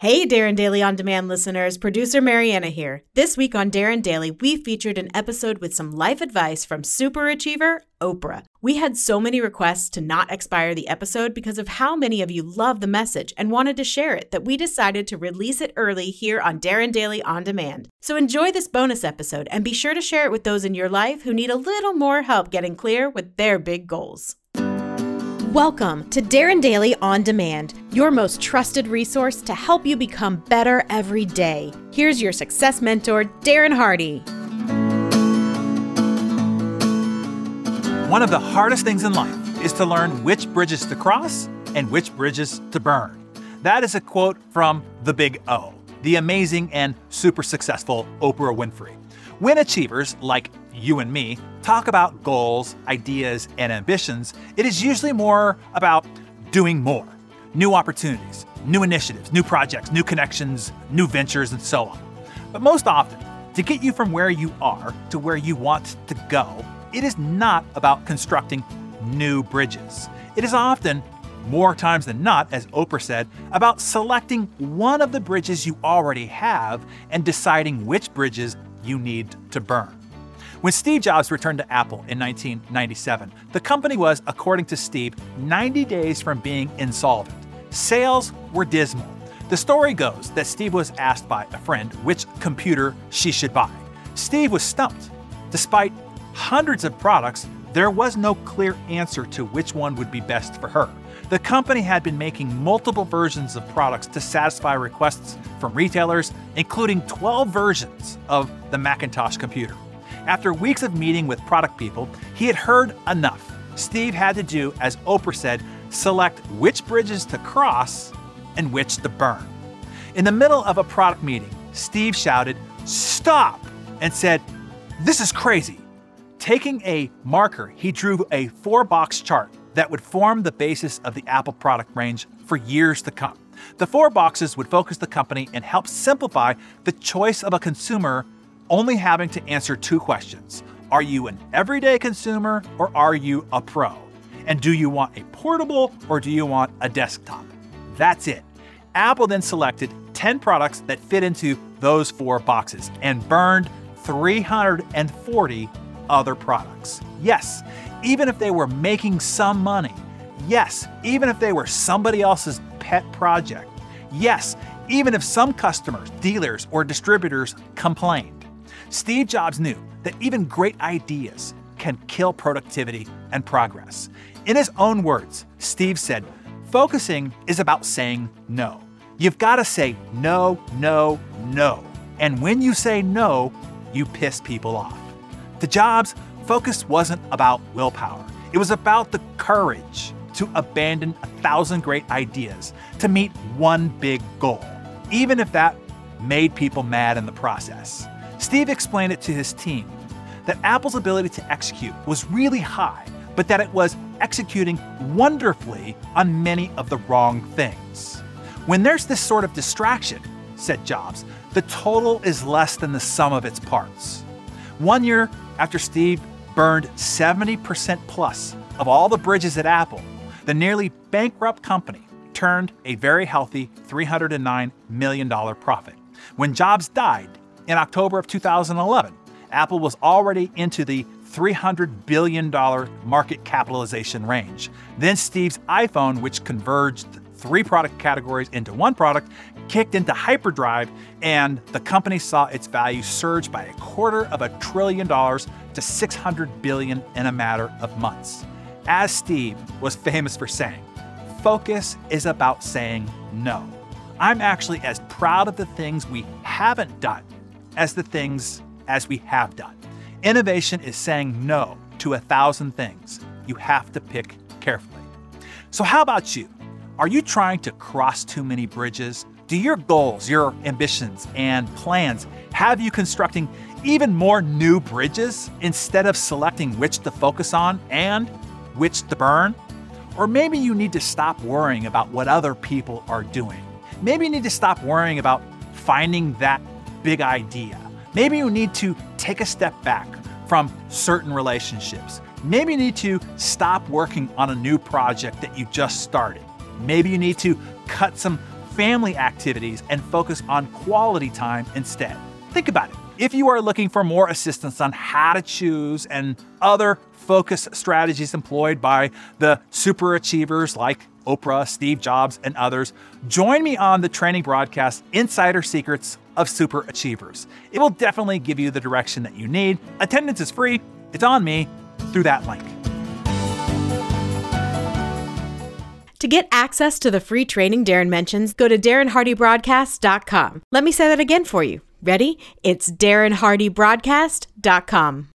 Hey, Darren Daily On Demand listeners, producer Mariana here. This week on Darren Daily, we featured an episode with some life advice from super achiever Oprah. We had so many requests to not expire the episode because of how many of you love the message and wanted to share it that we decided to release it early here on Darren Daily On Demand. So enjoy this bonus episode and be sure to share it with those in your life who need a little more help getting clear with their big goals. Welcome to Darren Daily On Demand, your most trusted resource to help you become better every day. Here's your success mentor, Darren Hardy. One of the hardest things in life is to learn which bridges to cross and which bridges to burn. That is a quote from The Big O, the amazing and super successful Oprah Winfrey. When achievers like you and me talk about goals, ideas, and ambitions, it is usually more about doing more new opportunities, new initiatives, new projects, new connections, new ventures, and so on. But most often, to get you from where you are to where you want to go, it is not about constructing new bridges. It is often, more times than not, as Oprah said, about selecting one of the bridges you already have and deciding which bridges you need to burn. When Steve Jobs returned to Apple in 1997, the company was, according to Steve, 90 days from being insolvent. Sales were dismal. The story goes that Steve was asked by a friend which computer she should buy. Steve was stumped. Despite hundreds of products, there was no clear answer to which one would be best for her. The company had been making multiple versions of products to satisfy requests from retailers, including 12 versions of the Macintosh computer. After weeks of meeting with product people, he had heard enough. Steve had to do, as Oprah said, select which bridges to cross and which to burn. In the middle of a product meeting, Steve shouted, Stop! and said, This is crazy. Taking a marker, he drew a four box chart that would form the basis of the Apple product range for years to come. The four boxes would focus the company and help simplify the choice of a consumer only having to answer two questions Are you an everyday consumer or are you a pro? And do you want a portable or do you want a desktop? That's it. Apple then selected 10 products that fit into those four boxes and burned 340 other products. Yes, even if they were making some money. Yes, even if they were somebody else's pet project. Yes, even if some customers, dealers, or distributors complained. Steve Jobs knew that even great ideas can kill productivity and progress. In his own words, Steve said, Focusing is about saying no. You've got to say no, no, no. And when you say no, you piss people off. The Jobs focus wasn't about willpower, it was about the courage to abandon a thousand great ideas to meet one big goal, even if that made people mad in the process. Steve explained it to his team that Apple's ability to execute was really high, but that it was executing wonderfully on many of the wrong things. When there's this sort of distraction, said Jobs, the total is less than the sum of its parts. One year after Steve burned 70% plus of all the bridges at Apple, the nearly bankrupt company turned a very healthy $309 million profit. When Jobs died, in October of 2011, Apple was already into the $300 billion market capitalization range. Then Steve's iPhone, which converged three product categories into one product, kicked into hyperdrive, and the company saw its value surge by a quarter of a trillion dollars to 600 billion in a matter of months. As Steve was famous for saying, focus is about saying no. I'm actually as proud of the things we haven't done as the things as we have done. Innovation is saying no to a thousand things. You have to pick carefully. So, how about you? Are you trying to cross too many bridges? Do your goals, your ambitions, and plans have you constructing even more new bridges instead of selecting which to focus on and which to burn? Or maybe you need to stop worrying about what other people are doing. Maybe you need to stop worrying about finding that big idea. Maybe you need to take a step back from certain relationships. Maybe you need to stop working on a new project that you just started. Maybe you need to cut some family activities and focus on quality time instead. Think about it. If you are looking for more assistance on how to choose and other focus strategies employed by the super achievers like Oprah, Steve Jobs, and others, join me on the training broadcast Insider Secrets of Super Achievers. It will definitely give you the direction that you need. Attendance is free, it's on me through that link. To get access to the free training Darren mentions, go to DarrenHardyBroadcast.com. Let me say that again for you. Ready? It's DarrenHardyBroadcast.com.